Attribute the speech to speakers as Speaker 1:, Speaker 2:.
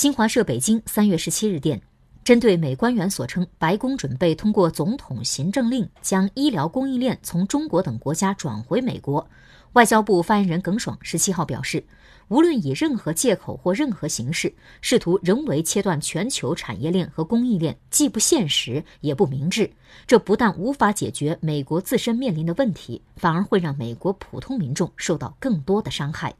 Speaker 1: 新华社北京三月十七日电针对美官员所称白宫准备通过总统行政令将医疗供应链从中国等国家转回美国外交部发言人耿爽十七号表示无论以任何借口或任何形式试图人为切断全球产业链和供应链既不现实也不明智这不但无法解决美国自身面临的问题反而会让美国普通民众受到更多的伤害。